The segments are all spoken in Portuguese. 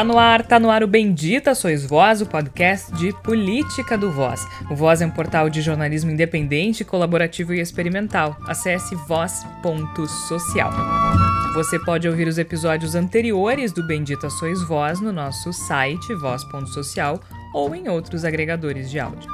Tá no ar, tá no ar o Bendita Sois Voz, o podcast de política do Voz. O Voz é um portal de jornalismo independente, colaborativo e experimental. Acesse voz.social. Você pode ouvir os episódios anteriores do Bendita Sois Voz no nosso site voz.social ou em outros agregadores de áudio.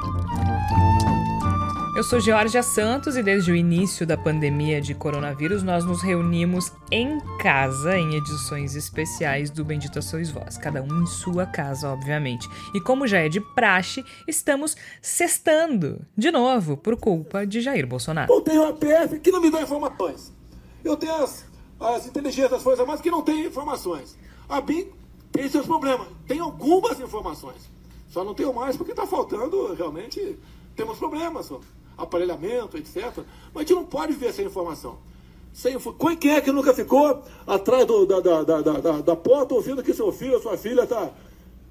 Eu sou Georgia Santos e desde o início da pandemia de coronavírus nós nos reunimos em casa em edições especiais do Bendita Sois Vós, cada um em sua casa, obviamente. E como já é de praxe, estamos sextando de novo por culpa de Jair Bolsonaro. Eu tenho a PF que não me dá informações. Eu tenho as, as inteligências das Forças Armadas que não têm informações. A BIM tem seus problemas, tem algumas informações. Só não tenho mais porque está faltando realmente. Temos problemas. Só aparelhamento, etc. Mas a gente não pode ver essa informação. Sem, quem é que nunca ficou atrás do, da, da, da, da, da porta ouvindo que seu filho ou sua filha está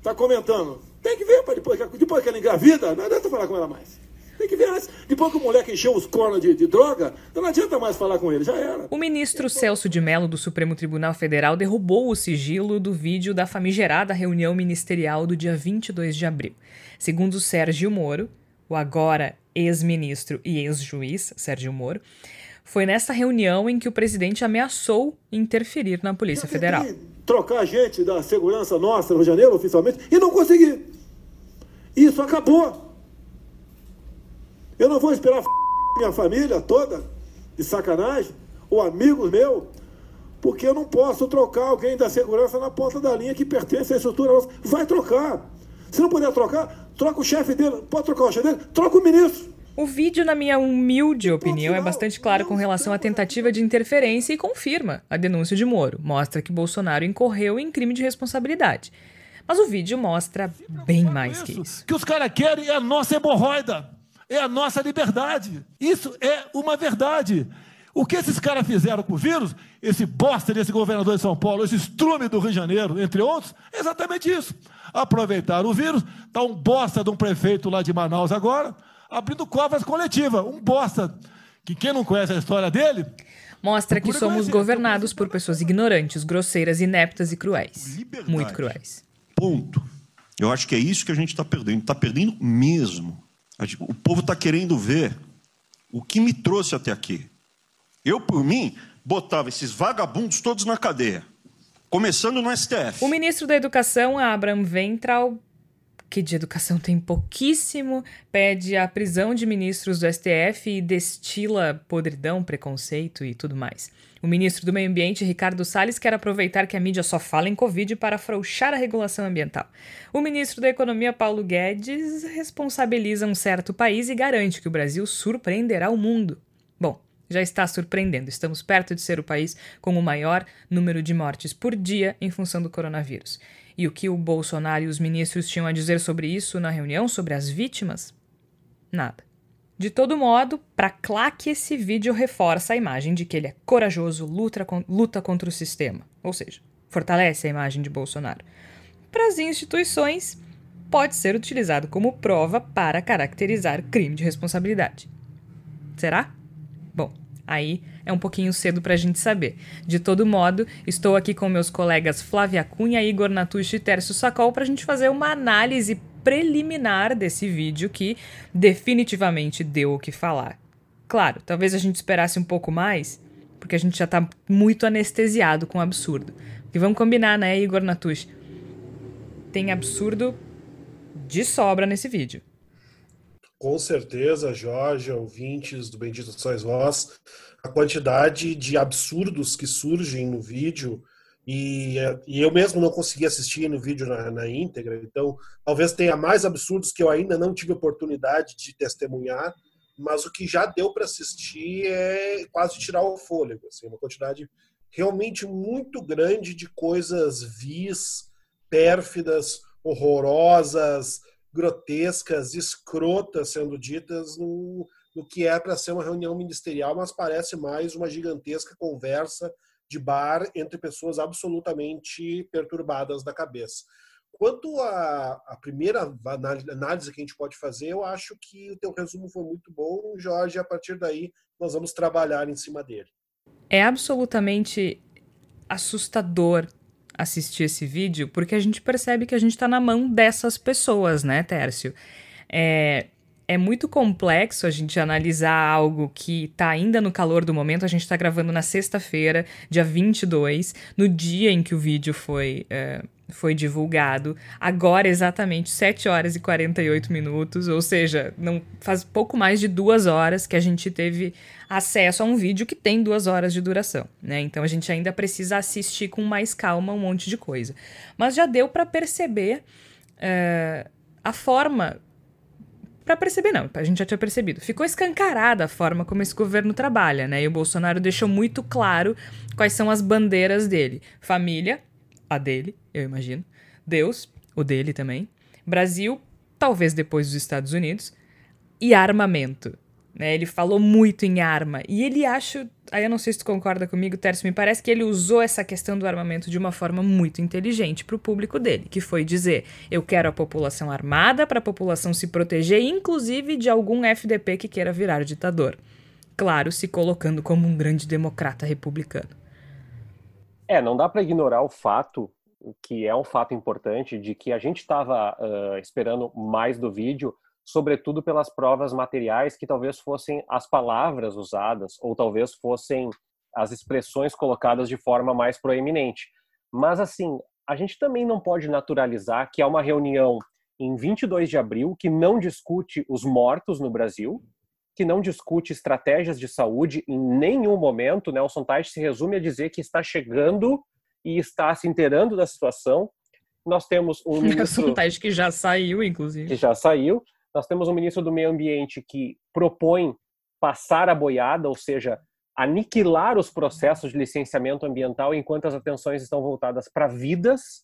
tá comentando? Tem que ver, para depois, depois que ela engravida, não adianta falar com ela mais. Tem que ver antes. Depois que o moleque encheu os cornos de, de, droga, não adianta mais falar com ele, já era. O ministro Celso de Mello do Supremo Tribunal Federal derrubou o sigilo do vídeo da famigerada reunião ministerial do dia 22 de abril. Segundo Sérgio Moro, o agora ex-ministro e ex-juiz, Sérgio Moro, foi nessa reunião em que o presidente ameaçou interferir na Polícia Federal. Trocar gente da segurança nossa no janeiro, oficialmente, e não consegui. Isso acabou. Eu não vou esperar minha família toda, de sacanagem, ou amigos meus, porque eu não posso trocar alguém da segurança na ponta da linha que pertence à estrutura nossa. Vai trocar. Se não puder trocar, troca o chefe dele, pode trocar o chefe dele, troca o ministro. O vídeo, na minha humilde opinião, é bastante claro com relação à tentativa de interferência e confirma a denúncia de Moro. Mostra que Bolsonaro incorreu em crime de responsabilidade. Mas o vídeo mostra bem mais que isso. O que os caras querem é a nossa hemorroida, é a nossa liberdade. Isso é uma verdade. O que esses caras fizeram com o vírus, esse bosta desse governador de São Paulo, esse estrume do Rio de Janeiro, entre outros, é exatamente isso aproveitaram o vírus. Está um bosta de um prefeito lá de Manaus agora, abrindo covas coletivas. Um bosta que quem não conhece a história dele. Mostra que somos governados por pessoas ignorantes, grosseiras, ineptas e cruéis. Liberdade. Muito cruéis. Ponto. Eu acho que é isso que a gente está perdendo. Está perdendo mesmo. O povo está querendo ver o que me trouxe até aqui. Eu, por mim, botava esses vagabundos todos na cadeia. Começando no STF. O ministro da Educação, Abraham Ventral, que de educação tem pouquíssimo, pede a prisão de ministros do STF e destila podridão, preconceito e tudo mais. O ministro do Meio Ambiente, Ricardo Salles, quer aproveitar que a mídia só fala em Covid para afrouxar a regulação ambiental. O ministro da Economia, Paulo Guedes, responsabiliza um certo país e garante que o Brasil surpreenderá o mundo. Já está surpreendendo. Estamos perto de ser o país com o maior número de mortes por dia em função do coronavírus. E o que o Bolsonaro e os ministros tinham a dizer sobre isso na reunião, sobre as vítimas? Nada. De todo modo, para claque esse vídeo reforça a imagem de que ele é corajoso, luta, luta contra o sistema. Ou seja, fortalece a imagem de Bolsonaro. Para as instituições, pode ser utilizado como prova para caracterizar crime de responsabilidade. Será? Bom, aí é um pouquinho cedo para a gente saber. De todo modo, estou aqui com meus colegas Flávia Cunha, Igor Natucci e Tércio Sacol para a gente fazer uma análise preliminar desse vídeo que definitivamente deu o que falar. Claro, talvez a gente esperasse um pouco mais, porque a gente já está muito anestesiado com o absurdo. E vamos combinar, né, Igor Natucci? Tem absurdo de sobra nesse vídeo. Com certeza, Jorge, ouvintes do Bendito Sois Vós, a quantidade de absurdos que surgem no vídeo e, e, eu mesmo não consegui assistir no vídeo na, na, íntegra, então talvez tenha mais absurdos que eu ainda não tive oportunidade de testemunhar, mas o que já deu para assistir é quase tirar o fôlego, assim, uma quantidade realmente muito grande de coisas vis, pérfidas, horrorosas, grotescas, escrotas sendo ditas no, no que é para ser uma reunião ministerial, mas parece mais uma gigantesca conversa de bar entre pessoas absolutamente perturbadas da cabeça. Quanto à, primeira análise que a gente pode fazer, eu acho que o teu resumo foi muito bom, Jorge. A partir daí, nós vamos trabalhar em cima dele. É absolutamente assustador assistir esse vídeo porque a gente percebe que a gente está na mão dessas pessoas, né, Tércio? É, é muito complexo a gente analisar algo que está ainda no calor do momento. A gente está gravando na sexta-feira, dia 22, no dia em que o vídeo foi, é, foi divulgado. Agora, exatamente 7 horas e 48 minutos, ou seja, não faz pouco mais de duas horas que a gente teve acesso a um vídeo que tem duas horas de duração, né? Então a gente ainda precisa assistir com mais calma um monte de coisa. Mas já deu para perceber é, a forma para perceber, não, a gente já tinha percebido. Ficou escancarada a forma como esse governo trabalha, né? E o Bolsonaro deixou muito claro quais são as bandeiras dele: família, a dele, eu imagino. Deus, o dele também. Brasil, talvez depois dos Estados Unidos. E armamento. Né? Ele falou muito em arma. E ele acha. Aí eu não sei se tu concorda comigo, Tércio. Me parece que ele usou essa questão do armamento de uma forma muito inteligente para o público dele, que foi dizer: eu quero a população armada para a população se proteger, inclusive de algum FDP que queira virar ditador. Claro, se colocando como um grande democrata republicano. É, não dá para ignorar o fato, que é um fato importante, de que a gente estava uh, esperando mais do vídeo sobretudo pelas provas materiais que talvez fossem as palavras usadas ou talvez fossem as expressões colocadas de forma mais proeminente. Mas assim, a gente também não pode naturalizar que há uma reunião em 22 de abril que não discute os mortos no Brasil, que não discute estratégias de saúde em nenhum momento. Nelson Teich se resume a dizer que está chegando e está se inteirando da situação. Nós temos um ministro... Nelson Teich que já saiu, inclusive. Que já saiu. Nós temos um ministro do Meio Ambiente que propõe passar a boiada, ou seja, aniquilar os processos de licenciamento ambiental enquanto as atenções estão voltadas para vidas.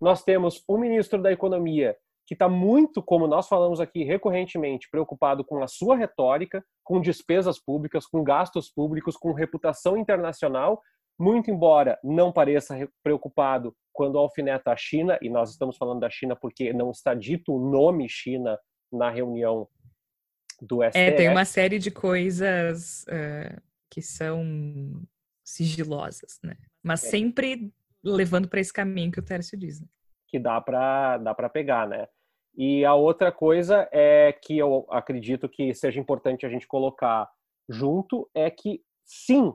Nós temos um ministro da Economia que está muito, como nós falamos aqui recorrentemente, preocupado com a sua retórica, com despesas públicas, com gastos públicos, com reputação internacional, muito embora não pareça preocupado quando alfineta a China, e nós estamos falando da China porque não está dito o nome China na reunião do STF. É, tem uma série de coisas uh, que são sigilosas, né? Mas é. sempre levando para esse caminho que o Tércio diz. Né? Que dá para dá para pegar, né? E a outra coisa é que eu acredito que seja importante a gente colocar junto é que sim,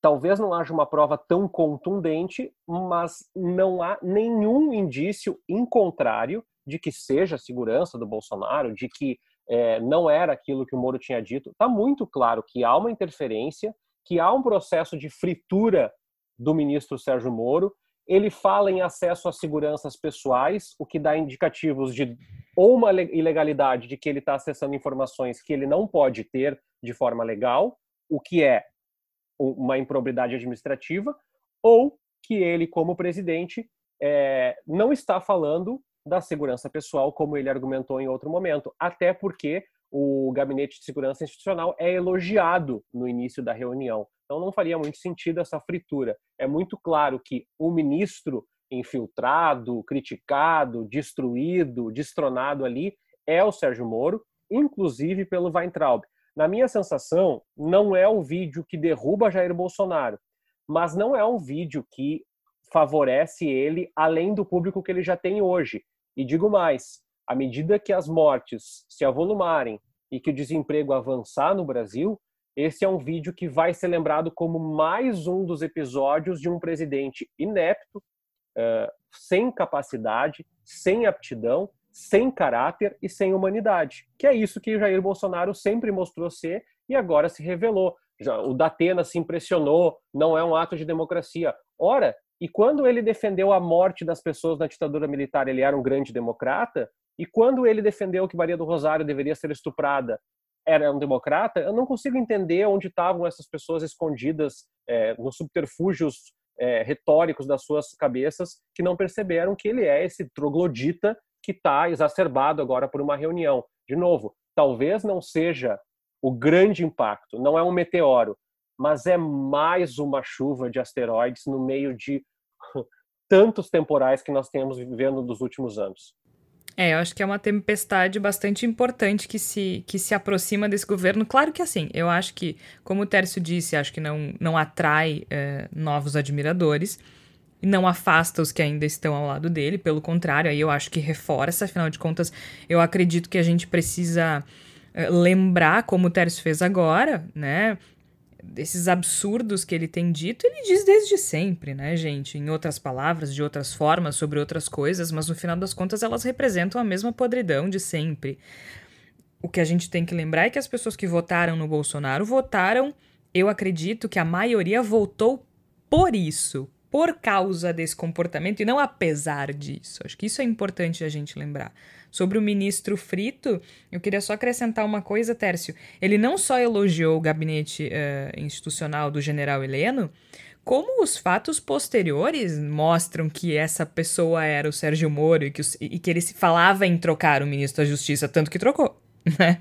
talvez não haja uma prova tão contundente, mas não há nenhum indício em contrário de que seja a segurança do Bolsonaro, de que é, não era aquilo que o Moro tinha dito. Está muito claro que há uma interferência, que há um processo de fritura do ministro Sérgio Moro. Ele fala em acesso às seguranças pessoais, o que dá indicativos de ou uma ilegalidade de que ele está acessando informações que ele não pode ter de forma legal, o que é uma improbidade administrativa, ou que ele, como presidente, é, não está falando da segurança pessoal, como ele argumentou em outro momento, até porque o Gabinete de Segurança Institucional é elogiado no início da reunião. Então não faria muito sentido essa fritura. É muito claro que o ministro infiltrado, criticado, destruído, destronado ali é o Sérgio Moro, inclusive pelo Weintraub. Na minha sensação, não é o vídeo que derruba Jair Bolsonaro, mas não é um vídeo que favorece ele além do público que ele já tem hoje. E digo mais, à medida que as mortes se avolumarem e que o desemprego avançar no Brasil, esse é um vídeo que vai ser lembrado como mais um dos episódios de um presidente inepto, uh, sem capacidade, sem aptidão, sem caráter e sem humanidade. Que é isso que Jair Bolsonaro sempre mostrou ser e agora se revelou. O Datena se impressionou, não é um ato de democracia. Ora, e quando ele defendeu a morte das pessoas na ditadura militar, ele era um grande democrata. E quando ele defendeu que Maria do Rosário deveria ser estuprada, era um democrata. Eu não consigo entender onde estavam essas pessoas escondidas é, nos subterfúgios é, retóricos das suas cabeças que não perceberam que ele é esse troglodita que está exacerbado agora por uma reunião. De novo, talvez não seja o grande impacto, não é um meteoro, mas é mais uma chuva de asteroides no meio de tantos temporais que nós temos vivendo nos últimos anos. É, eu acho que é uma tempestade bastante importante que se, que se aproxima desse governo. Claro que assim, eu acho que, como o Tércio disse, acho que não, não atrai é, novos admiradores. e não afasta os que ainda estão ao lado dele, pelo contrário, aí eu acho que reforça, afinal de contas, eu acredito que a gente precisa uh, lembrar, como o Tércio fez agora, né? Desses absurdos que ele tem dito, ele diz desde sempre, né, gente? Em outras palavras, de outras formas, sobre outras coisas, mas no final das contas elas representam a mesma podridão de sempre. O que a gente tem que lembrar é que as pessoas que votaram no Bolsonaro votaram, eu acredito que a maioria votou por isso, por causa desse comportamento e não apesar disso. Acho que isso é importante a gente lembrar. Sobre o ministro Frito, eu queria só acrescentar uma coisa, Tércio. Ele não só elogiou o gabinete uh, institucional do general Heleno, como os fatos posteriores mostram que essa pessoa era o Sérgio Moro e que, os, e que ele se falava em trocar o ministro da Justiça, tanto que trocou. Né?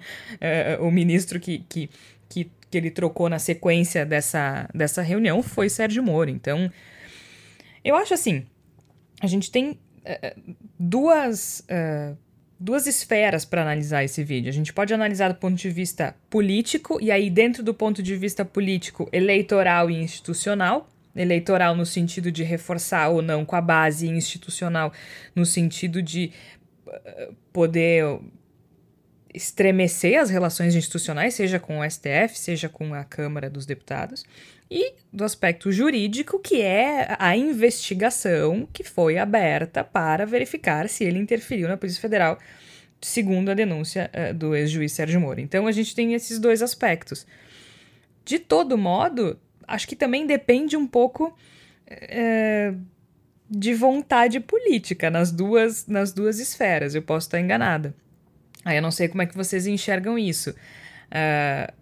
Uh, o ministro que, que, que, que ele trocou na sequência dessa, dessa reunião foi Sérgio Moro. Então, eu acho assim, a gente tem uh, duas, uh, duas esferas para analisar esse vídeo. A gente pode analisar do ponto de vista político, e aí, dentro do ponto de vista político, eleitoral e institucional. Eleitoral no sentido de reforçar ou não com a base, institucional no sentido de poder estremecer as relações institucionais, seja com o STF, seja com a Câmara dos Deputados e do aspecto jurídico, que é a investigação que foi aberta para verificar se ele interferiu na Polícia Federal, segundo a denúncia uh, do ex-juiz Sérgio Moro. Então a gente tem esses dois aspectos. De todo modo, acho que também depende um pouco uh, de vontade política nas duas, nas duas esferas. Eu posso estar enganada. Aí eu não sei como é que vocês enxergam isso. Uh,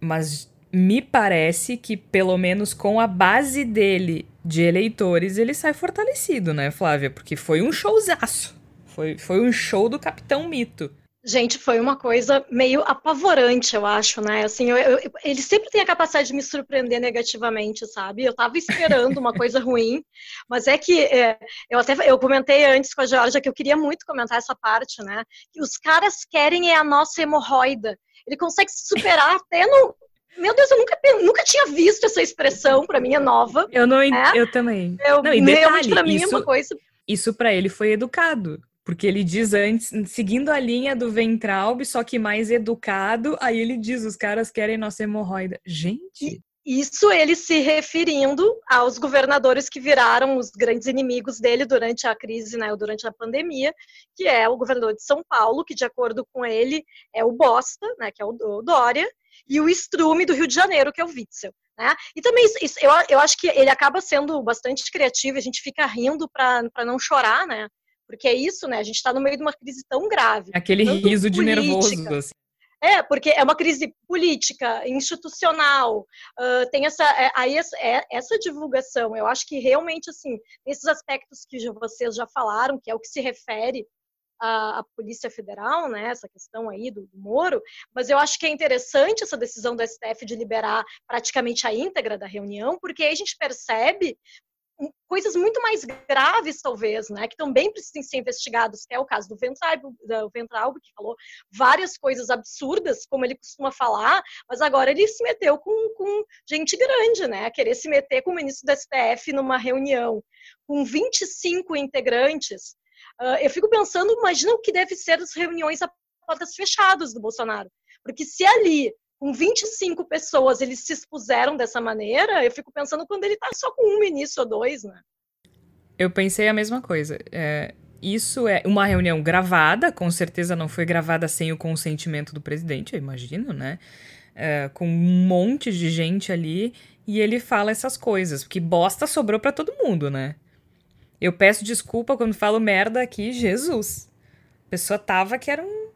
mas me parece que, pelo menos com a base dele de eleitores, ele sai fortalecido, né, Flávia? Porque foi um showzaço. Foi, foi um show do Capitão Mito. Gente, foi uma coisa meio apavorante, eu acho, né? Assim, eu, eu, ele sempre tem a capacidade de me surpreender negativamente, sabe? Eu tava esperando uma coisa ruim, mas é que é, eu até eu comentei antes com a Georgia que eu queria muito comentar essa parte, né? Que os caras querem é a nossa hemorroida. Ele consegue se superar até no, meu Deus, eu nunca, nunca tinha visto essa expressão, para mim é nova. Eu não, é? eu também. Eu, não, e detalhe, pra mim isso, é uma coisa. Isso para ele foi educado. Porque ele diz antes, seguindo a linha do Ventralb, só que mais educado, aí ele diz: os caras querem nossa hemorroida. Gente. Isso ele se referindo aos governadores que viraram os grandes inimigos dele durante a crise, né, durante a pandemia, que é o governador de São Paulo, que de acordo com ele é o Bosta, né, que é o Dória, e o Strume do Rio de Janeiro, que é o Witzel. Né? E também isso, eu, eu acho que ele acaba sendo bastante criativo, a gente fica rindo para não chorar, né? Porque é isso, né? A gente está no meio de uma crise tão grave. Aquele riso de política, nervoso. Assim. É, porque é uma crise política, institucional, uh, tem essa, é, aí essa, é, essa divulgação, eu acho que realmente, assim, esses aspectos que vocês já falaram, que é o que se refere a, a, Polícia Federal, né, essa questão aí do, do, Moro, mas eu acho que é interessante essa decisão do STF de liberar praticamente a íntegra da reunião, porque aí a gente percebe coisas muito mais graves, talvez, né, que também precisam ser investigadas, que é o caso do Ventralbo, que falou várias coisas absurdas, como ele costuma falar, mas agora ele se meteu com, com gente grande, né, querer se meter com o ministro do STF numa reunião com 25 integrantes, Uh, eu fico pensando, imagina o que deve ser as reuniões a portas fechadas do Bolsonaro. Porque se ali, com 25 pessoas, eles se expuseram dessa maneira, eu fico pensando quando ele está só com um ministro ou dois, né? Eu pensei a mesma coisa. É, isso é uma reunião gravada, com certeza não foi gravada sem o consentimento do presidente, eu imagino, né? É, com um monte de gente ali e ele fala essas coisas, porque bosta sobrou para todo mundo, né? Eu peço desculpa quando falo merda aqui, Jesus. A pessoa tava que era um,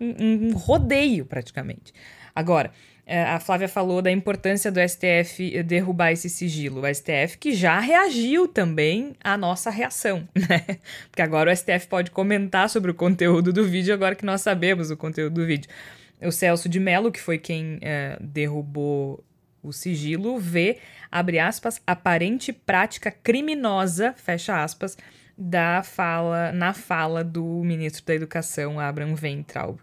um, um rodeio, praticamente. Agora, é, a Flávia falou da importância do STF derrubar esse sigilo. O STF que já reagiu também à nossa reação, né? Porque agora o STF pode comentar sobre o conteúdo do vídeo, agora que nós sabemos o conteúdo do vídeo. O Celso de Mello, que foi quem é, derrubou o sigilo, vê abre aspas, aparente prática criminosa, fecha aspas, da fala, na fala do ministro da Educação, Abraham Weintraub, uh,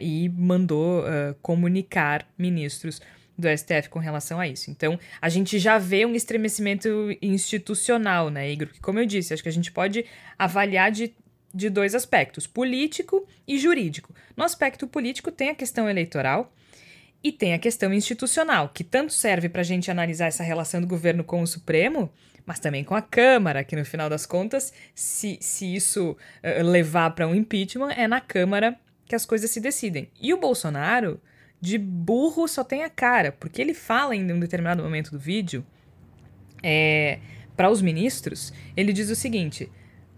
e mandou uh, comunicar ministros do STF com relação a isso. Então, a gente já vê um estremecimento institucional, né, Igor? Que, como eu disse, acho que a gente pode avaliar de, de dois aspectos, político e jurídico. No aspecto político, tem a questão eleitoral e tem a questão institucional, que tanto serve para a gente analisar essa relação do governo com o Supremo, mas também com a Câmara, que no final das contas, se, se isso uh, levar para um impeachment, é na Câmara que as coisas se decidem. E o Bolsonaro de burro só tem a cara, porque ele fala em um determinado momento do vídeo é, para os ministros, ele diz o seguinte: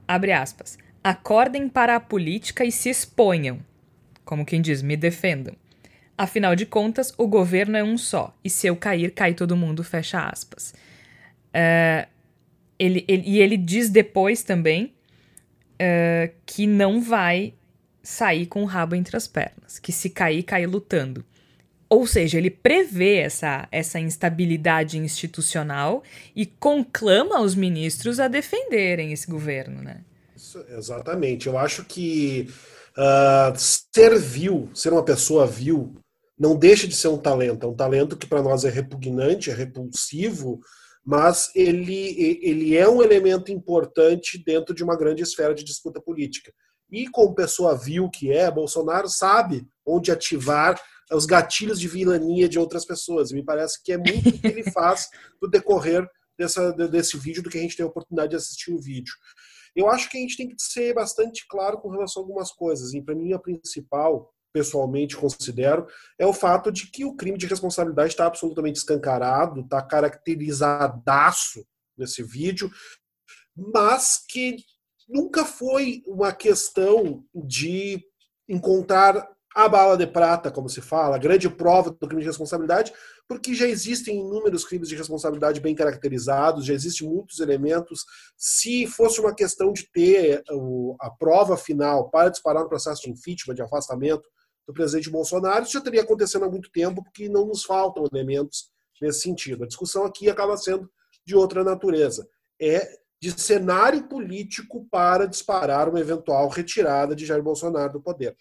abre aspas, acordem para a política e se exponham. Como quem diz, me defendam. Afinal de contas, o governo é um só, e se eu cair, cai todo mundo, fecha aspas. Uh, ele, ele, e ele diz depois também uh, que não vai sair com o rabo entre as pernas, que se cair, cair lutando. Ou seja, ele prevê essa, essa instabilidade institucional e conclama os ministros a defenderem esse governo, né? Isso, exatamente. Eu acho que uh, ser vil, ser uma pessoa vil, não deixa de ser um talento. É um talento que para nós é repugnante, é repulsivo, mas ele, ele é um elemento importante dentro de uma grande esfera de disputa política. E como pessoa vil que é, Bolsonaro sabe onde ativar os gatilhos de vilania de outras pessoas. E me parece que é muito o que ele faz no decorrer dessa, desse vídeo, do que a gente tem a oportunidade de assistir o vídeo. Eu acho que a gente tem que ser bastante claro com relação a algumas coisas. E para mim, a principal, pessoalmente considero, é o fato de que o crime de responsabilidade está absolutamente escancarado, está caracterizadaço nesse vídeo, mas que nunca foi uma questão de encontrar a bala de prata, como se fala, a grande prova do crime de responsabilidade, porque já existem inúmeros crimes de responsabilidade bem caracterizados, já existem muitos elementos. Se fosse uma questão de ter a prova final para disparar no processo de impeachment, de afastamento do presidente Bolsonaro, isso já teria acontecendo há muito tempo, porque não nos faltam elementos nesse sentido. A discussão aqui acaba sendo de outra natureza. É de cenário político para disparar uma eventual retirada de Jair Bolsonaro do poder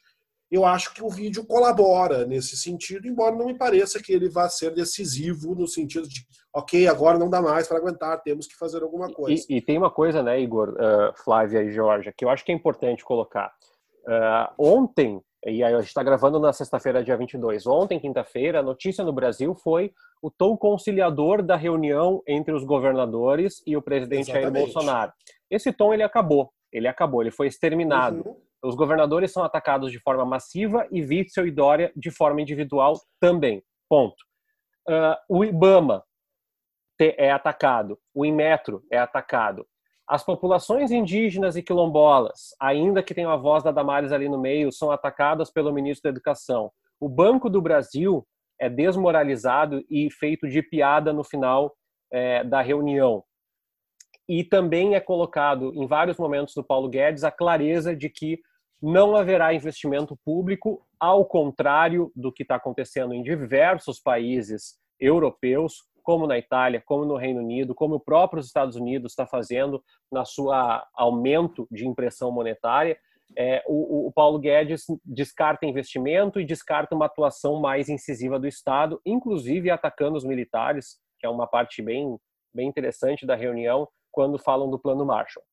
eu acho que o vídeo colabora nesse sentido, embora não me pareça que ele vá ser decisivo no sentido de, ok, agora não dá mais para aguentar, temos que fazer alguma coisa. E, e tem uma coisa, né, Igor, uh, Flávia e Georgia, que eu acho que é importante colocar. Uh, ontem, e a gente está gravando na sexta-feira, dia 22, ontem, quinta-feira, a notícia no Brasil foi o tom conciliador da reunião entre os governadores e o presidente Exatamente. Jair Bolsonaro. Esse tom, ele acabou, ele acabou, ele foi exterminado. Uhum. Os governadores são atacados de forma massiva e Witzel e Dória de forma individual também. Ponto. Uh, o IBAMA é atacado, o Inmetro é atacado. As populações indígenas e quilombolas, ainda que tenham a voz da Damares ali no meio, são atacadas pelo ministro da Educação. O Banco do Brasil é desmoralizado e feito de piada no final é, da reunião. E também é colocado em vários momentos do Paulo Guedes a clareza de que não haverá investimento público, ao contrário do que está acontecendo em diversos países europeus, como na Itália, como no Reino Unido, como o próprio Estados Unidos está fazendo na sua aumento de impressão monetária. É, o, o, Paulo Guedes descarta investimento e descarta uma atuação mais incisiva do Estado, inclusive atacando os militares, que é uma parte bem, bem interessante da reunião, quando falam do Plano Marshall.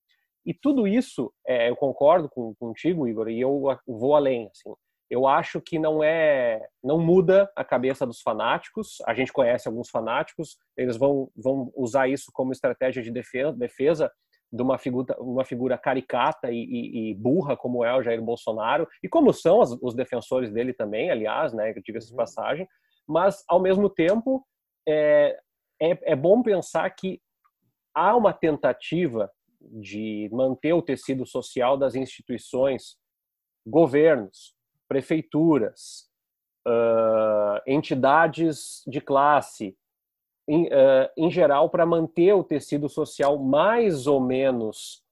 E tudo isso, é, eu concordo com, contigo, Igor, e eu vou além. Assim, eu acho que não é, não muda a cabeça dos fanáticos. A gente conhece alguns fanáticos, eles vão, vão usar isso como estratégia de defesa, defesa de uma figura, uma figura caricata e, e, e, burra como é o Jair Bolsonaro e como são os, os defensores dele também, aliás, né, diga-se de uhum. passagem. Mas ao mesmo tempo é, é, é bom pensar que há uma tentativa de manter o tecido social das instituições, governos, prefeituras, uh, entidades de classe, em, uh, em geral, para manter o tecido social mais ou menos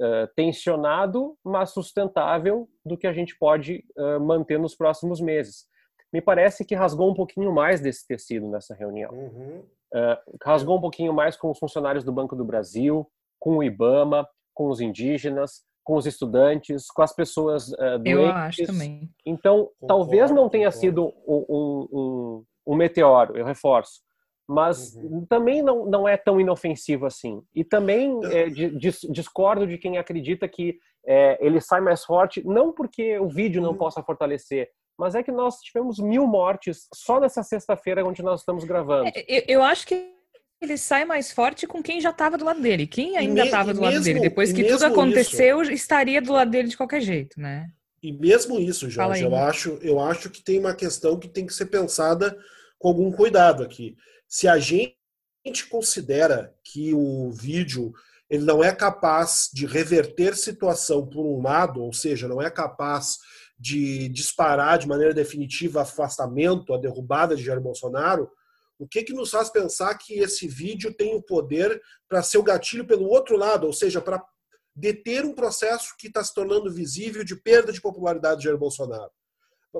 uh, tensionado, mas sustentável do que a gente pode manter nos próximos meses. Me parece que rasgou um pouquinho mais desse tecido nessa reunião. Uhum. rasgou um pouquinho mais com os funcionários do Banco do Brasil, com o IBAMA, com os indígenas, com os estudantes, com as pessoas uh, doentes. Eu acho também. Então, concordo, talvez não tenha concordo. sido um, um, um meteoro, eu reforço. Mas uhum. também não, não é tão inofensivo assim. E também é, dis, discordo de quem acredita que é, ele sai mais forte, não porque o vídeo não uhum. possa fortalecer, mas é que nós tivemos mil mortes só nessa sexta-feira onde nós estamos gravando. É, eu, eu acho que ele sai mais forte com quem já estava do lado dele. Quem ainda estava do lado dele, depois que tudo aconteceu, isso, estaria do lado dele de qualquer jeito, né? E mesmo isso, Jorge, eu acho, eu acho que tem uma questão que tem que ser pensada com algum cuidado aqui. Se a gente considera que o vídeo ele não é capaz de reverter situação por um lado, ou seja, não é capaz de disparar de maneira definitiva afastamento, a derrubada de Jair Bolsonaro, o que, que nos faz pensar que esse vídeo tem o poder para ser o gatilho pelo outro lado, ou seja, para deter um processo que está se tornando visível de perda de popularidade de Jair Bolsonaro?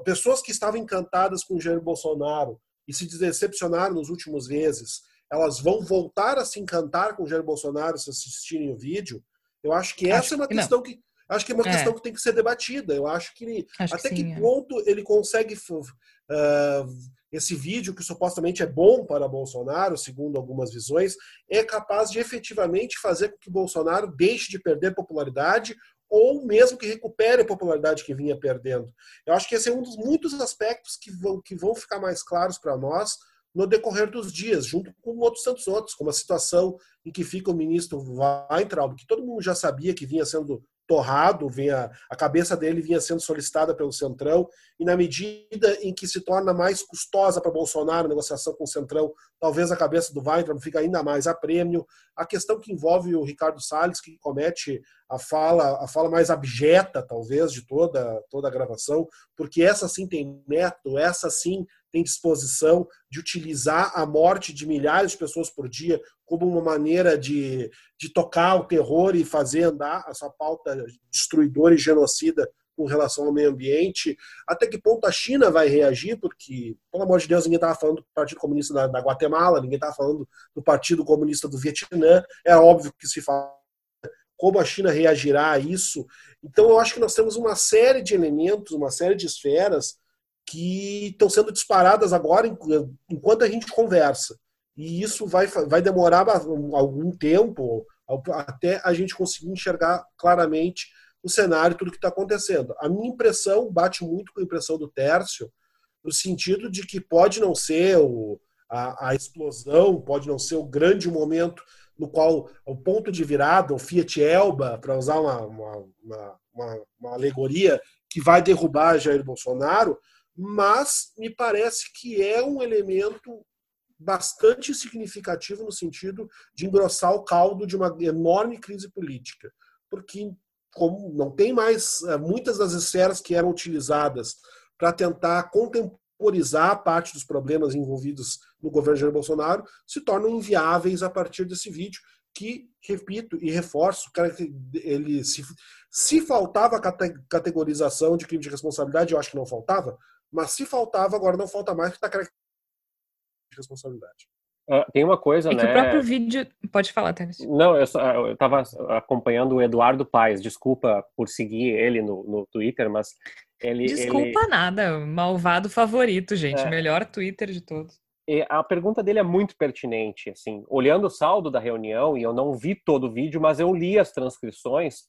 Pessoas que estavam encantadas com Jair Bolsonaro e se decepcionaram nos últimos meses, elas vão voltar a se encantar com Jair Bolsonaro se assistirem o vídeo? Eu acho que essa acho é uma questão que Acho que é uma é. questão que tem que ser debatida. Eu acho que acho até que, sim, que é. ponto ele consegue uh, esse vídeo que supostamente é bom para Bolsonaro, segundo algumas visões, é capaz de efetivamente fazer com que Bolsonaro deixe de perder popularidade ou mesmo que recupere a popularidade que vinha perdendo. Eu acho que esse é um dos muitos aspectos que vão, que vão ficar mais claros para nós no decorrer dos dias, junto com outros tantos outros, como a situação em que fica o ministro Weintraub, que todo mundo já sabia que vinha sendo torrado, vinha, a cabeça dele vinha sendo solicitada pelo Centrão, e na medida em que se torna mais custosa para Bolsonaro a negociação com o Centrão, talvez a cabeça do Weintraub fica ainda mais a prêmio. A questão que envolve o Ricardo Salles, que comete a fala, a fala mais abjeta, talvez, de toda, toda a gravação, porque essa sim tem método, essa sim tem disposição de utilizar a morte de milhares de pessoas por dia como uma maneira de, de tocar o terror e fazer andar essa pauta destruidora e genocida com relação ao meio ambiente, até que ponto a China vai reagir, porque, pelo amor de Deus, ninguém estava falando do Partido Comunista da, da Guatemala, ninguém estava falando do Partido Comunista do Vietnã, é óbvio que se fala como a China reagirá a isso. Então, eu acho que nós temos uma série de elementos, uma série de esferas que estão sendo disparadas agora enquanto a gente conversa. E isso vai, vai demorar algum tempo até a gente conseguir enxergar claramente o cenário, tudo que está acontecendo. A minha impressão bate muito com a impressão do Tércio, no sentido de que pode não ser o, a, a, explosão, pode não ser o grande momento no qual o ponto de virada, o Fiat Elba, para usar uma, uma, uma, uma, alegoria, que vai derrubar Jair Bolsonaro, mas me parece que é um elemento bastante significativo no sentido de engrossar o caldo de uma enorme crise política, porque como não tem mais eh, muitas das esferas que eram utilizadas para tentar contemporizar parte dos problemas envolvidos no governo Jair Bolsonaro se tornam inviáveis a partir desse vídeo que repito e reforço ele se, se faltava categorização de crime de responsabilidade eu acho que não faltava mas se faltava, agora não falta mais, porque está de responsabilidade. Uh, tem uma coisa, é né? Que o próprio vídeo. Pode falar, Tênis. Não, eu estava acompanhando o Eduardo Paes. Desculpa por seguir ele no, no Twitter, mas ele. Desculpa ele... nada. Malvado favorito, gente. É. Melhor Twitter de todos. E a pergunta dele é muito pertinente. Assim, olhando o saldo da reunião, e eu não vi todo o vídeo, mas eu li as transcrições.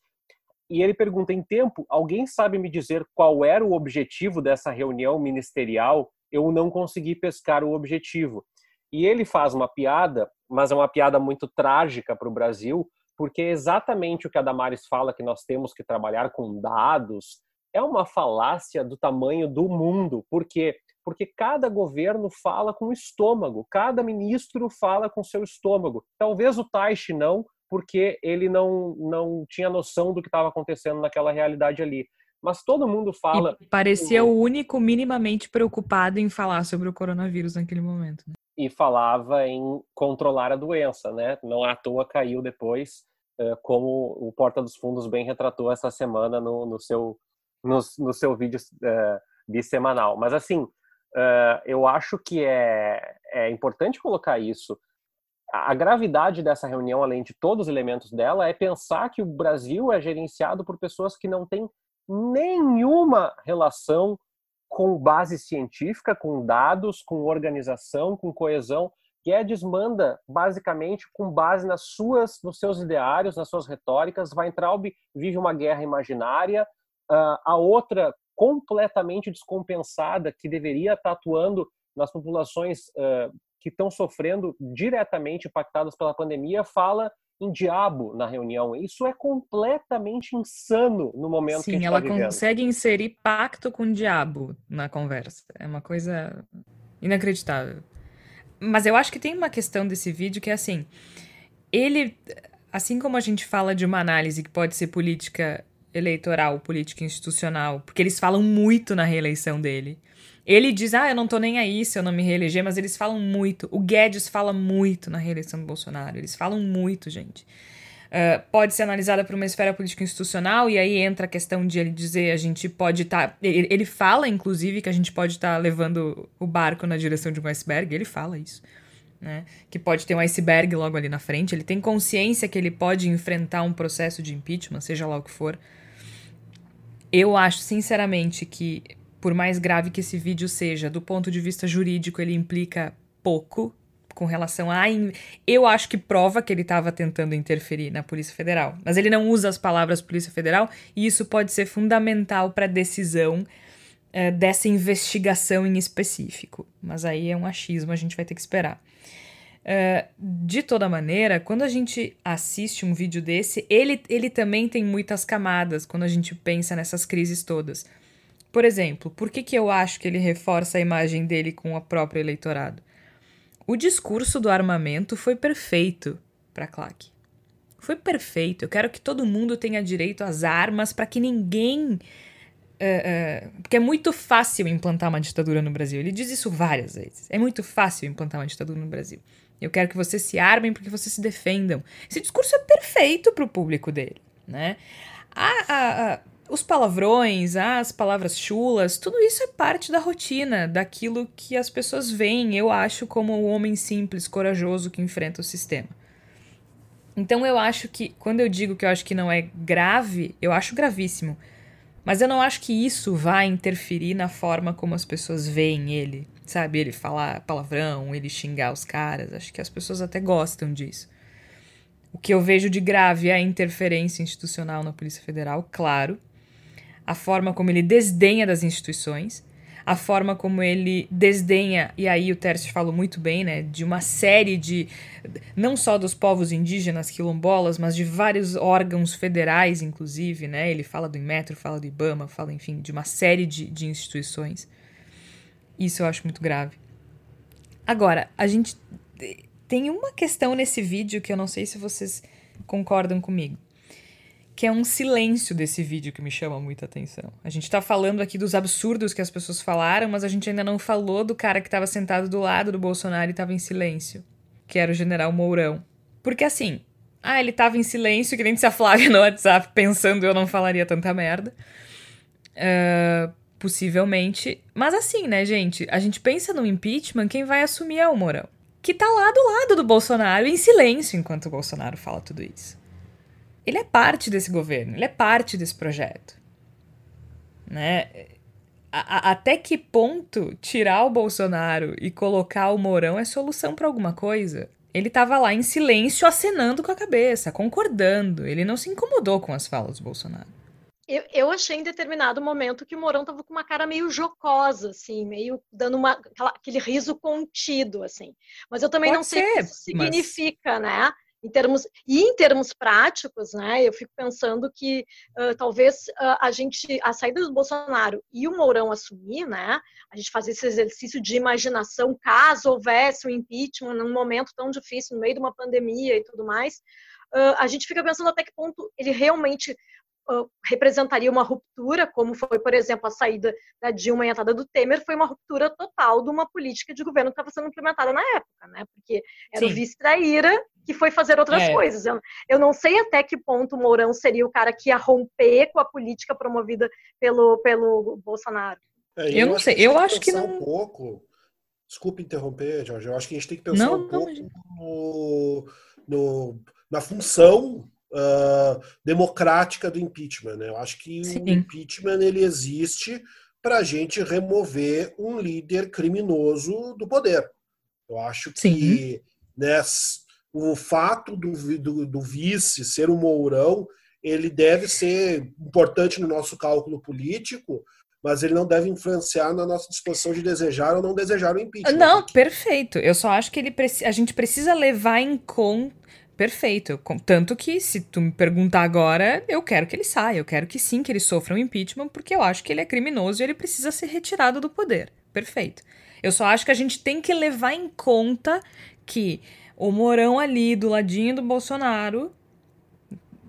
E ele pergunta: em tempo, alguém sabe me dizer qual era o objetivo dessa reunião ministerial? Eu não consegui pescar o objetivo. E ele faz uma piada, mas é uma piada muito trágica para o Brasil, porque é exatamente o que a Damares fala que nós temos que trabalhar com dados é uma falácia do tamanho do mundo. Por quê? Porque cada governo fala com o estômago, cada ministro fala com seu estômago. Talvez o Taishi não, porque ele não, não tinha noção do que estava acontecendo naquela realidade ali. Mas todo mundo fala. E parecia o único minimamente preocupado em falar sobre o coronavírus naquele momento. Né? E falava em controlar a doença, né? Não à toa caiu depois, eh, como o Porta dos Fundos bem retratou essa semana no, no seu, no, no, seu vídeo uh, bissemanal. Mas assim, uh, eu acho que é, é importante colocar isso a gravidade dessa reunião, além de todos os elementos dela, é pensar que o Brasil é gerenciado por pessoas que não têm nenhuma relação com base científica, com dados, com organização, com coesão. Guedes manda basicamente com base nas suas, nos seus ideários, nas suas retóricas. Weintraub vive uma guerra imaginária. Uh, a outra completamente descompensada que deveria estar atuando nas populações uh, que estão sofrendo diretamente impactadas pela pandemia fala em diabo na reunião. Isso é completamente insano no momento Sim, que a gente ela tá consegue inserir pacto com o diabo na conversa. É uma coisa inacreditável. Mas eu acho que tem uma questão desse vídeo que é assim, ele, assim como a gente fala de uma análise que pode ser política eleitoral, política institucional, porque eles falam muito na reeleição dele. Ele diz, ah, eu não tô nem aí se eu não me reeleger, mas eles falam muito. O Guedes fala muito na reeleição do Bolsonaro. Eles falam muito, gente. Uh, pode ser analisada por uma esfera política institucional, e aí entra a questão de ele dizer a gente pode estar. Tá, ele, ele, fala, inclusive, que a gente pode estar tá levando o barco na direção de um iceberg. Ele fala isso. Né? Que pode ter um iceberg logo ali na frente. Ele tem consciência que ele pode enfrentar um processo de impeachment, seja lá o que for. Eu acho, sinceramente, que por mais grave que esse vídeo seja, do ponto de vista jurídico, ele implica pouco com relação a. Eu acho que prova que ele estava tentando interferir na Polícia Federal. Mas ele não usa as palavras Polícia Federal e isso pode ser fundamental para a decisão é, dessa investigação em específico. Mas aí é um achismo, a gente vai ter que esperar. Uh, de toda maneira, quando a gente assiste um vídeo desse, ele, ele também tem muitas camadas quando a gente pensa nessas crises todas. Por exemplo, por que, que eu acho que ele reforça a imagem dele com o próprio eleitorado? O discurso do armamento foi perfeito para Clark. Foi perfeito. Eu quero que todo mundo tenha direito às armas para que ninguém. Uh, uh, porque é muito fácil implantar uma ditadura no Brasil. Ele diz isso várias vezes. É muito fácil implantar uma ditadura no Brasil. Eu quero que vocês se armem porque vocês se defendam. Esse discurso é perfeito para o público dele, né? A, a, a, os palavrões, as palavras chulas, tudo isso é parte da rotina, daquilo que as pessoas veem, eu acho, como o homem simples, corajoso que enfrenta o sistema. Então eu acho que, quando eu digo que eu acho que não é grave, eu acho gravíssimo. Mas eu não acho que isso vai interferir na forma como as pessoas veem ele, sabe? Ele falar palavrão, ele xingar os caras. Acho que as pessoas até gostam disso. O que eu vejo de grave é a interferência institucional na Polícia Federal, claro a forma como ele desdenha das instituições, a forma como ele desdenha, e aí o Tércio falou muito bem, né, de uma série de, não só dos povos indígenas quilombolas, mas de vários órgãos federais, inclusive, né, ele fala do Inmetro, fala do IBAMA, fala, enfim, de uma série de, de instituições. Isso eu acho muito grave. Agora, a gente tem uma questão nesse vídeo que eu não sei se vocês concordam comigo que é um silêncio desse vídeo que me chama muita atenção. A gente tá falando aqui dos absurdos que as pessoas falaram, mas a gente ainda não falou do cara que estava sentado do lado do Bolsonaro e estava em silêncio, que era o general Mourão. Porque assim, ah, ele estava em silêncio, que nem se a Flávia no WhatsApp, pensando eu não falaria tanta merda. Uh, possivelmente. Mas assim, né, gente? A gente pensa no impeachment, quem vai assumir é o Mourão. Que tá lá do lado do Bolsonaro, em silêncio, enquanto o Bolsonaro fala tudo isso ele é parte desse governo, ele é parte desse projeto. Né? A, a, até que ponto tirar o Bolsonaro e colocar o Mourão é solução para alguma coisa? Ele estava lá em silêncio, acenando com a cabeça, concordando. Ele não se incomodou com as falas do Bolsonaro. Eu, eu achei em determinado momento que o Mourão estava com uma cara meio jocosa, assim, meio dando uma, aquele riso contido, assim. Mas eu também Pode não sei ser, o que isso significa, mas... né? Em termos, e em termos práticos, né, eu fico pensando que uh, talvez uh, a gente, a saída do Bolsonaro e o Mourão assumir, né, a gente fazer esse exercício de imaginação, caso houvesse um impeachment num momento tão difícil, no meio de uma pandemia e tudo mais, uh, a gente fica pensando até que ponto ele realmente representaria uma ruptura, como foi, por exemplo, a saída da Dilma e a entrada do Temer, foi uma ruptura total de uma política de governo que estava sendo implementada na época, né? Porque era Sim. o vice traíra que foi fazer outras é. coisas. Eu, eu não sei até que ponto o Mourão seria o cara que ia romper com a política promovida pelo, pelo Bolsonaro. É, eu, eu, não sei, eu acho que não. Um pouco, desculpe interromper, Jorge, eu acho que a gente tem que pensar não, um pouco no, no, na função uh, democrática do impeachment. Né? Eu acho que Sim. o impeachment ele existe para a gente remover um líder criminoso do poder. Eu acho que né, o fato do, do, do, vice ser um Mourão, ele deve ser importante no nosso cálculo político, mas ele não deve influenciar na nossa disposição de desejar ou não desejar o impeachment. Não, perfeito. Eu só acho que ele a gente precisa levar em conta. Perfeito. Tanto que, se tu me perguntar agora, eu quero que ele saia. Eu quero que sim, que ele sofra um impeachment, porque eu acho que ele é criminoso e ele precisa ser retirado do poder. Perfeito. Eu só acho que a gente tem que levar em conta que o Morão ali do ladinho do Bolsonaro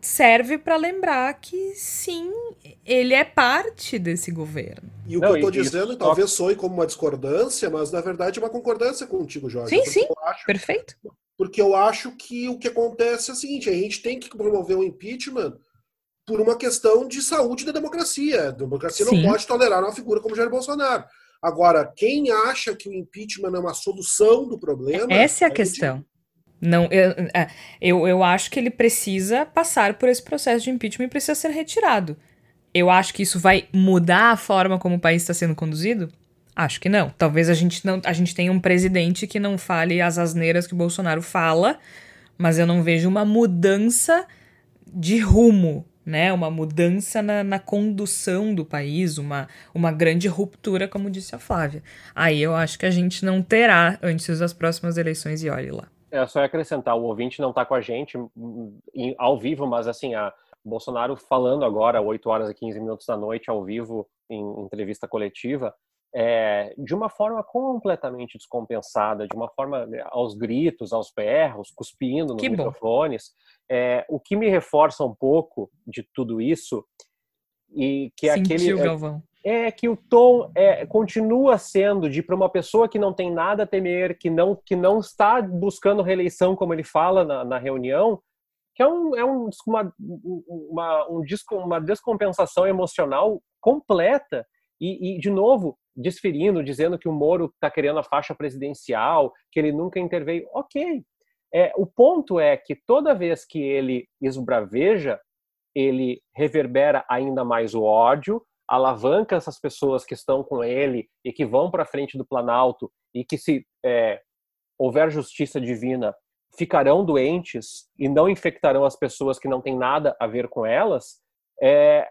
serve para lembrar que sim, ele é parte desse governo. E o Não, que eu estou dizendo, isso, talvez soe como uma discordância, mas na verdade é uma concordância contigo, Jorge. Sim, sim, acho, perfeito. Porque eu acho que o que acontece é o seguinte, a gente tem que promover o um impeachment por uma questão de saúde da democracia. A democracia sim. não pode tolerar uma figura como Jair Bolsonaro. Agora, quem acha que o impeachment é uma solução do problema... Essa é a questão. Não, eu, é, eu, eu acho que ele precisa passar por esse processo de impeachment e precisa ser retirado. Eu acho que isso vai mudar a forma como o país está sendo conduzido? Acho que não. Talvez a gente não, a gente tenha um presidente que não fale as asneiras que o Bolsonaro fala, mas eu não vejo uma mudança de rumo, né? Uma mudança na, na condução do país, uma, uma grande ruptura, como disse a Flávia. Aí eu acho que a gente não terá antes das próximas eleições e olhe lá. É só acrescentar, o ouvinte não está com a gente em, ao vivo, mas assim, a Bolsonaro falando agora, 8 horas e 15 minutos da noite, ao vivo, em entrevista coletiva, é, de uma forma completamente descompensada, de uma forma né, aos gritos, aos berros, cuspindo nos que microfones. É, o que me reforça um pouco de tudo isso e que é Sentiu, aquele Galvão é que o tom é, continua sendo de para uma pessoa que não tem nada a temer, que não que não está buscando reeleição como ele fala na, na reunião, que é, um, é um, uma, uma, um, uma descompensação emocional completa e, e, de novo desferindo, dizendo que o Moro está querendo a faixa presidencial, que ele nunca interveio. Ok, é, o ponto é que toda vez que ele esbraveja, ele reverbera ainda mais o ódio, alavanca essas pessoas que estão com ele e que vão para frente do Planalto e que se é, houver justiça divina ficarão doentes e não infectarão as pessoas que não têm nada a ver com elas. É,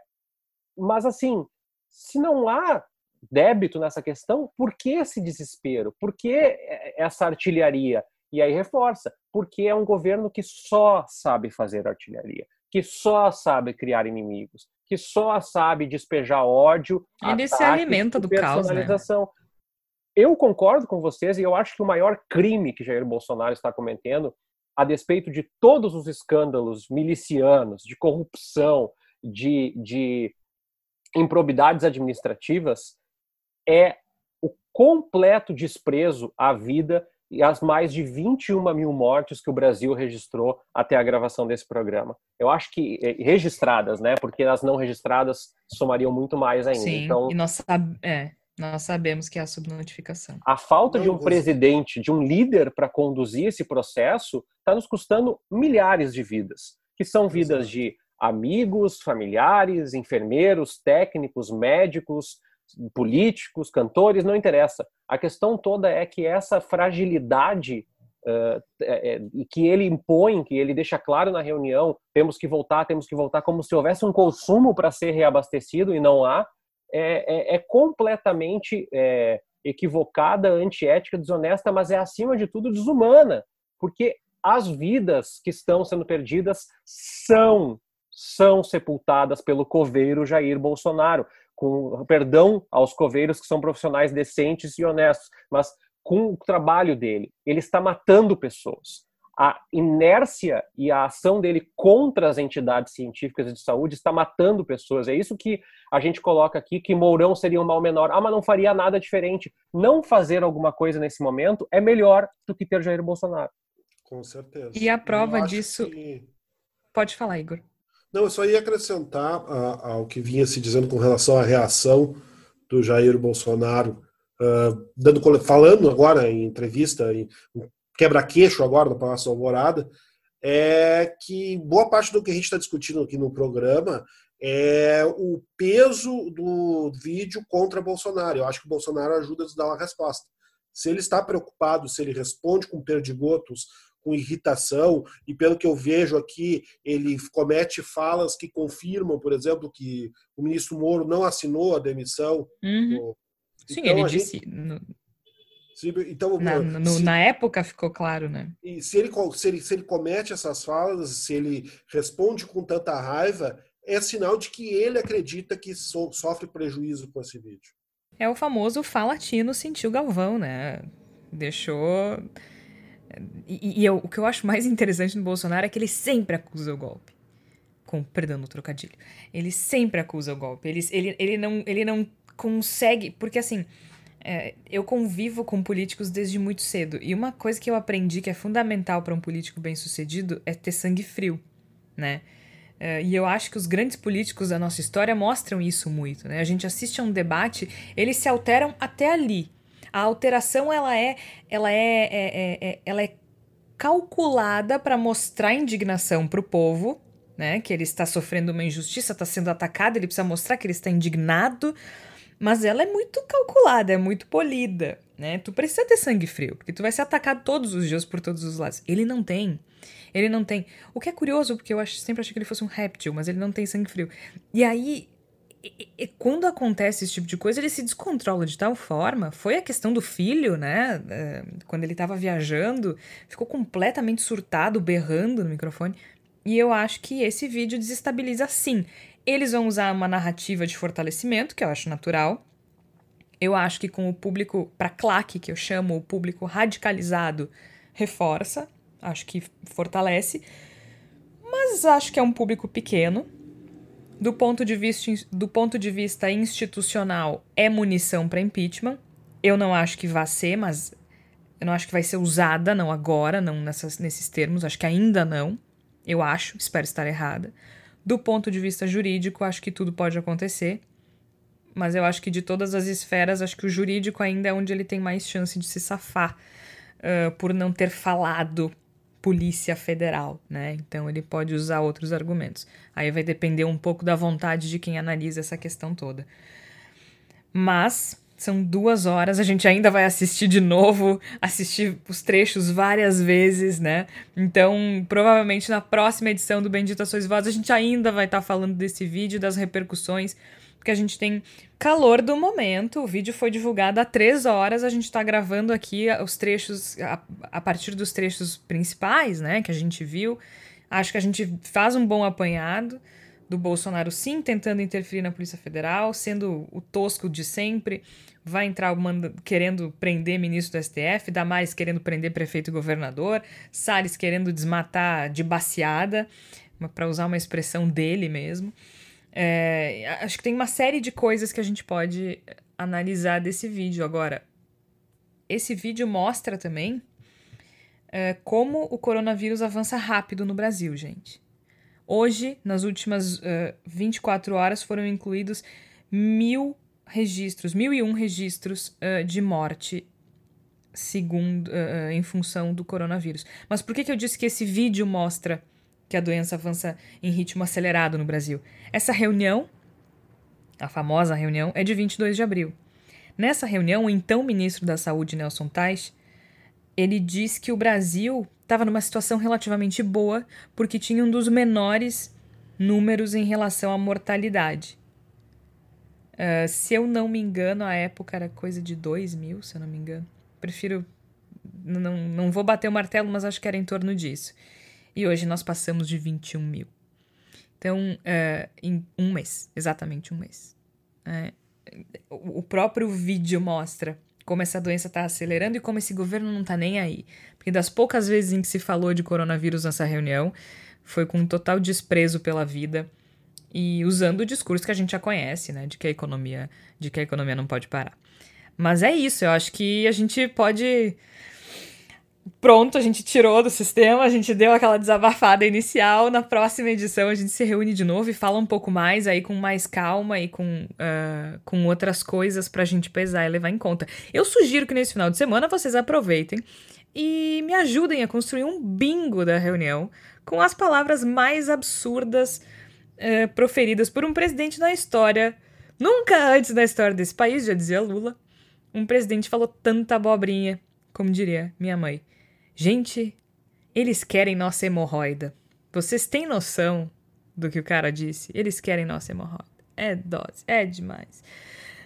mas assim, se não há débito nessa questão, por que esse desespero? Por que essa artilharia? E aí reforça, porque é um governo que só sabe fazer artilharia, que só sabe criar inimigos, que só sabe despejar ódio. Ele se alimenta do caos, né? Eu concordo com vocês e eu acho que o maior crime que Jair Bolsonaro está cometendo, a despeito de todos os escândalos milicianos, de corrupção, de, de improbidades administrativas, é o completo desprezo à vida e as mais de 21 mil mortes que o Brasil registrou até a gravação desse programa. Eu acho que eh, registradas, né? Porque as não registradas somariam muito mais ainda. Sim, então, e nós, é, nós sabemos que é a subnotificação. A falta de um presidente, de um líder para conduzir esse processo, está nos custando milhares de vidas, que são vidas de amigos, familiares, enfermeiros, técnicos, médicos, políticos, cantores, não interessa. A questão toda é que essa fragilidade uh, é, que ele impõe, que ele deixa claro na reunião, temos que voltar, temos que voltar, como se houvesse um consumo para ser reabastecido e não há, é, é, é completamente é, equivocada, antiética, desonesta, mas é acima de tudo desumana, porque as vidas que estão sendo perdidas são são sepultadas pelo coveiro Jair Bolsonaro com perdão aos coveiros que são profissionais decentes e honestos, mas com o trabalho dele, ele está matando pessoas. A inércia e a ação dele contra as entidades científicas de saúde está matando pessoas. É isso que a gente coloca aqui, que Mourão seria um mal menor. Ah, mas não faria nada diferente. Não fazer alguma coisa nesse momento é melhor do que ter Jair Bolsonaro. Com certeza. E a prova disso... Que... Pode falar, Igor. Não, eu só ia acrescentar ao que vinha se dizendo com relação à reação do Jair Bolsonaro, uh, dando, falando agora em entrevista, em quebra-queixo agora do Palácio Alvorada, é que boa parte do que a gente está discutindo aqui no programa é o peso do vídeo contra Bolsonaro. Eu acho que o Bolsonaro ajuda a dar uma resposta. Se ele está preocupado, se ele responde com perdigotos, com irritação, e pelo que eu vejo aqui, ele comete falas que confirmam, por exemplo, que o ministro Moro não assinou a demissão. Uhum. Sim, então, ele disse. Gente... No... Então, na, no, se... na época ficou claro, né? E se ele, se, ele, se ele comete essas falas, se ele responde com tanta raiva, é sinal de que ele acredita que so, sofre prejuízo com esse vídeo. É o famoso falatino sentiu Galvão, né? Deixou. E, e eu, o que eu acho mais interessante no Bolsonaro é que ele sempre acusa o golpe. Com perdão no trocadilho. Ele sempre acusa o golpe. Ele, ele, ele, não, ele não consegue. Porque assim. É, eu convivo com políticos desde muito cedo. E uma coisa que eu aprendi que é fundamental para um político bem sucedido é ter sangue frio, né? É, e eu acho que os grandes políticos da nossa história mostram isso muito. Né? A gente assiste a um debate, eles se alteram até ali. A alteração ela é, ela é, é, é, é ela é calculada para mostrar indignação para o povo, né? Que ele está sofrendo uma injustiça, está sendo atacado, ele precisa mostrar que ele está indignado. Mas ela é muito calculada, é muito polida, né? Tu precisa ter sangue frio, porque tu vai ser atacado todos os dias por todos os lados. Ele não tem. Ele não tem. O que é curioso, porque eu acho, sempre achei que ele fosse um réptil, mas ele não tem sangue frio. E aí, quando acontece esse tipo de coisa, ele se descontrola de tal forma. Foi a questão do filho, né? É, quando ele estava viajando, ficou completamente surtado, berrando no microfone. E eu acho que esse vídeo desestabiliza sim. Eles vão usar uma narrativa de fortalecimento, que eu acho natural. Eu acho que com o público para claque, que eu chamo o público radicalizado, reforça acho que fortalece. Mas acho que é um público pequeno. Do ponto de vista, do ponto de vista institucional, é munição para impeachment. Eu não acho que vá ser, mas eu não acho que vai ser usada, não agora, não nessas, nesses termos. Acho que ainda não. Eu acho, espero estar errada. Do ponto de vista jurídico, acho que tudo pode acontecer. Mas eu acho que de todas as esferas, acho que o jurídico ainda é onde ele tem mais chance de se safar uh, por não ter falado Polícia Federal, né? Então ele pode usar outros argumentos. Aí vai depender um pouco da vontade de quem analisa essa questão toda. Mas são duas horas, a gente ainda vai assistir de novo, assistir os trechos várias vezes, né? Então, provavelmente na próxima edição do Bendita Sois Vós, a gente ainda vai estar tá falando desse vídeo, das repercussões porque a gente tem calor do momento. O vídeo foi divulgado há três horas. A gente está gravando aqui os trechos, a, a, partir dos trechos principais, né, que a gente viu. Acho que a gente faz um bom apanhado do Bolsonaro, sim, tentando interferir na Polícia Federal, sendo o tosco de sempre. Vai entrar manda, querendo prender ministro do STF, Damares querendo prender prefeito e governador, Salles querendo desmatar de baseada, para usar uma expressão dele mesmo. É, acho que tem uma série de coisas que a gente pode analisar desse vídeo. Agora, esse vídeo mostra também é, como o coronavírus avança rápido no Brasil, gente. Hoje, nas últimas uh, 24 horas, foram incluídos mil registros, mil e um registros uh, de morte segundo, uh, em função do coronavírus. Mas por que, que eu disse que esse vídeo mostra que a doença avança em ritmo acelerado no Brasil. Essa reunião, a famosa reunião, é de 22 de abril. Nessa reunião, o então ministro da Saúde, Nelson Tais, ele diz que o Brasil estava numa situação relativamente boa porque tinha um dos menores números em relação à mortalidade. Uh, se eu não me engano, a época era coisa de 2 mil, se eu não me engano. Prefiro. Não, não vou bater o martelo, mas acho que era em torno disso. E hoje nós passamos de 21 mil. Então, uh, em um mês, exatamente um mês. Uh, o próprio vídeo mostra como essa doença está acelerando e como esse governo não está nem aí. Porque das poucas vezes em que se falou de coronavírus nessa reunião, foi com um total desprezo pela vida e usando o discurso que a gente já conhece, né, de que a economia, de que a economia não pode parar. Mas é isso, eu acho que a gente pode pronto, a gente tirou do sistema, a gente deu aquela desabafada inicial. Na próxima edição a gente se reúne de novo e fala um pouco mais aí com mais calma e com, uh, com outras coisas pra gente pesar e levar em conta. Eu sugiro que nesse final de semana vocês aproveitem e me ajudem a construir um bingo da reunião com as palavras mais absurdas é, proferidas por um presidente na história. Nunca antes na história desse país, já dizia Lula, um presidente falou tanta abobrinha, como diria minha mãe. Gente, eles querem nossa hemorroida. Vocês têm noção do que o cara disse? Eles querem nossa hemorroida. É dose, é demais.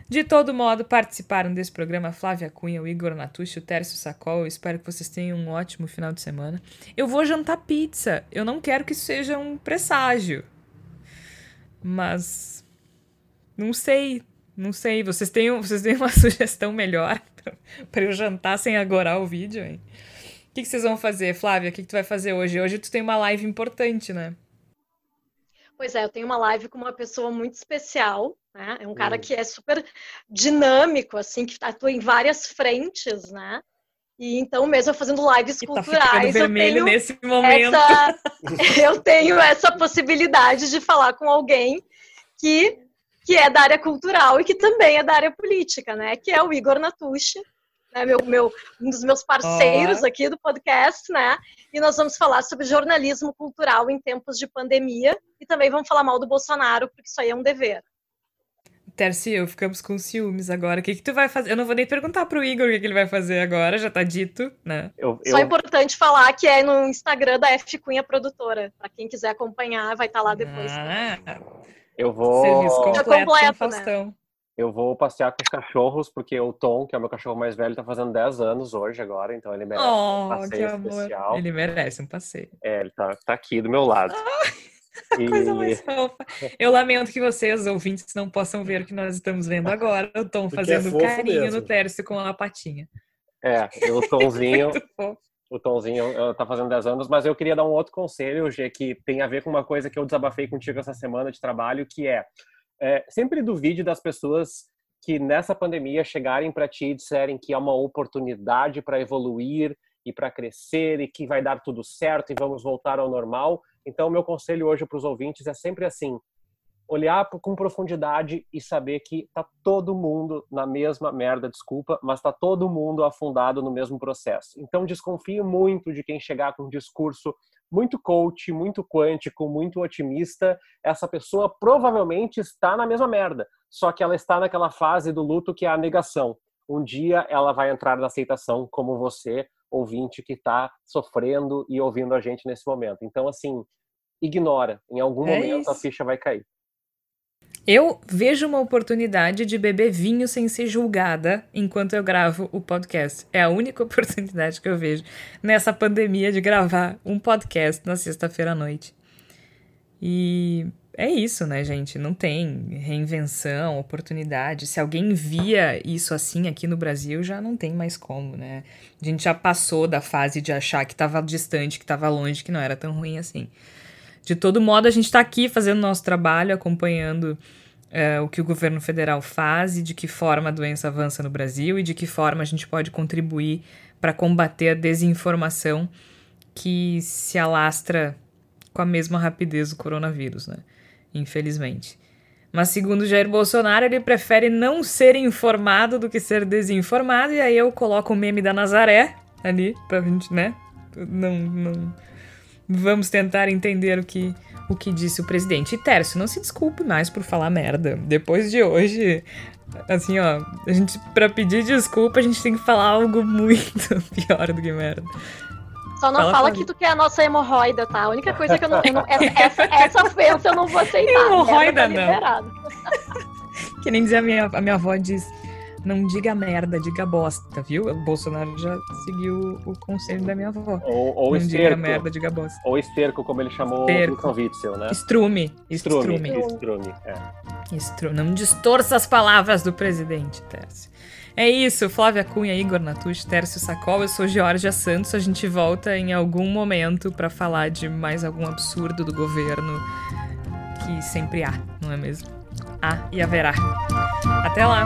De todo modo, participaram desse programa Flávia Cunha, o Igor Natucci, o Tércio Sacol. Eu espero que vocês tenham um ótimo final de semana. Eu vou jantar pizza. Eu não quero que isso seja um presságio. Mas. Não sei. Não sei. Vocês têm, vocês têm uma sugestão melhor para eu jantar sem agorar o vídeo, hein? O que, que vocês vão fazer, Flávia? O que, que tu vai fazer hoje? Hoje tu tem uma live importante, né? Pois é, eu tenho uma live com uma pessoa muito especial, né? É um cara que é super dinâmico, assim, que atua em várias frentes, né? E então, mesmo fazendo lives E tá culturais, ficando eu tenho, nesse momento. essa, eu tenho essa possibilidade de falar com alguém que, que é da área cultural e que também é da área política, né? Que é o Igor Natucci, né? meu, meu, um dos meus parceiros Ó. aqui do podcast, né? E nós vamos falar sobre jornalismo cultural em tempos de pandemia e também vamos falar mal do Bolsonaro, porque isso aí é um dever. Tércio e eu ficamos com ciúmes agora. O que, que tu vai fazer? Eu não vou nem perguntar pro Igor o que, que ele vai fazer agora, já tá dito, né? Eu, Só é eu, importante falar que é no Instagram da F Cunha Produtora. Para quem quiser acompanhar, vai estar lá depois. Ah, eu vou. serviço completo, completo, né? Faustão. Eu vou passear com os cachorros, porque o Tom, que é o meu cachorro mais velho, tá fazendo 10 anos hoje agora, então ele merece um Oh, passeio que amor. especial. Ele merece um passeio. É, ele tá, tá aqui do meu lado. E- Coisa mais fofa. Eu lamento que vocês, ouvintes, não possam ver o que nós estamos vendo agora. O Tom Porque é fazendo fofo carinho mesmo. no Tércio com a patinha. É, o Tomzinho, o Tomzinho eh, tá fazendo 10 anos, mas eu queria dar um outro conselho, G, que tem a ver com uma coisa que eu desabafei contigo essa semana de trabalho, que é, é sempre duvide das pessoas que nessa pandemia chegarem para ti e disserem que é uma oportunidade para evoluir e para crescer e que vai dar tudo certo e vamos voltar ao normal. Então, meu conselho hoje para os ouvintes é sempre assim: olhar com profundidade e saber que tá todo mundo na mesma merda, desculpa, mas tá todo mundo afundado no mesmo processo. Então desconfie muito de quem chegar com um discurso muito coach, muito quântico, muito otimista. Essa pessoa provavelmente está na mesma merda, só que ela está naquela fase do luto que é a negação. Um dia ela vai entrar na aceitação, como você, ouvinte que está sofrendo e ouvindo a gente nesse momento. Então, assim, ignora. Em algum É momento a isso. ficha vai cair. Eu vejo uma oportunidade de beber vinho sem ser julgada enquanto eu gravo o podcast. É a única oportunidade que eu vejo nessa pandemia de gravar um podcast na sexta-feira à noite. E é isso, né, gente? Não tem reinvenção, oportunidade. Se alguém via isso assim aqui no Brasil, já não tem mais como, né? A gente já passou da fase de achar que estava distante, que estava longe, que não era tão ruim assim. De todo modo, a gente está aqui fazendo nosso trabalho, acompanhando é, o que o governo federal faz e de que forma a doença avança no Brasil e de que forma a gente pode contribuir para combater a desinformação que se alastra com a mesma rapidez do coronavírus, né? Infelizmente. Mas segundo Jair Bolsonaro, ele prefere não ser informado do que ser desinformado, e aí eu coloco o meme da Nazaré ali pra gente, né? Não, não, Vamos tentar entender o que, o que disse o presidente. E Tércio, não se desculpe mais por falar merda. Depois de hoje, assim, ó, a gente, pra pedir desculpa, a gente tem que falar algo muito pior do que merda. Só não Fala, fala que tu quer a nossa hemorroida, tá? A única coisa que eu não. eu não- essa, essa ofensa eu não vou aceitar. Hemorroida, tá não. Que nem dizia a minha, a minha avó diz. Não diga merda, diga bosta, viu? O Bolsonaro já seguiu o conselho da minha avó. Ou, ou não diga esterco. merda, diga bosta. Ou esterco, como ele chamou Esterco. o Witzel, né? Estrume. Estrume. Estrume. Estrume. É. Estru- Não distorça as palavras do presidente, Tércio. É isso, Flávia Cunha, Igor Natucci, Tércio Sacol, eu sou Georgia Santos. A gente volta em algum momento para falar de mais algum absurdo do governo que sempre há, não é mesmo? Há e haverá. Até lá!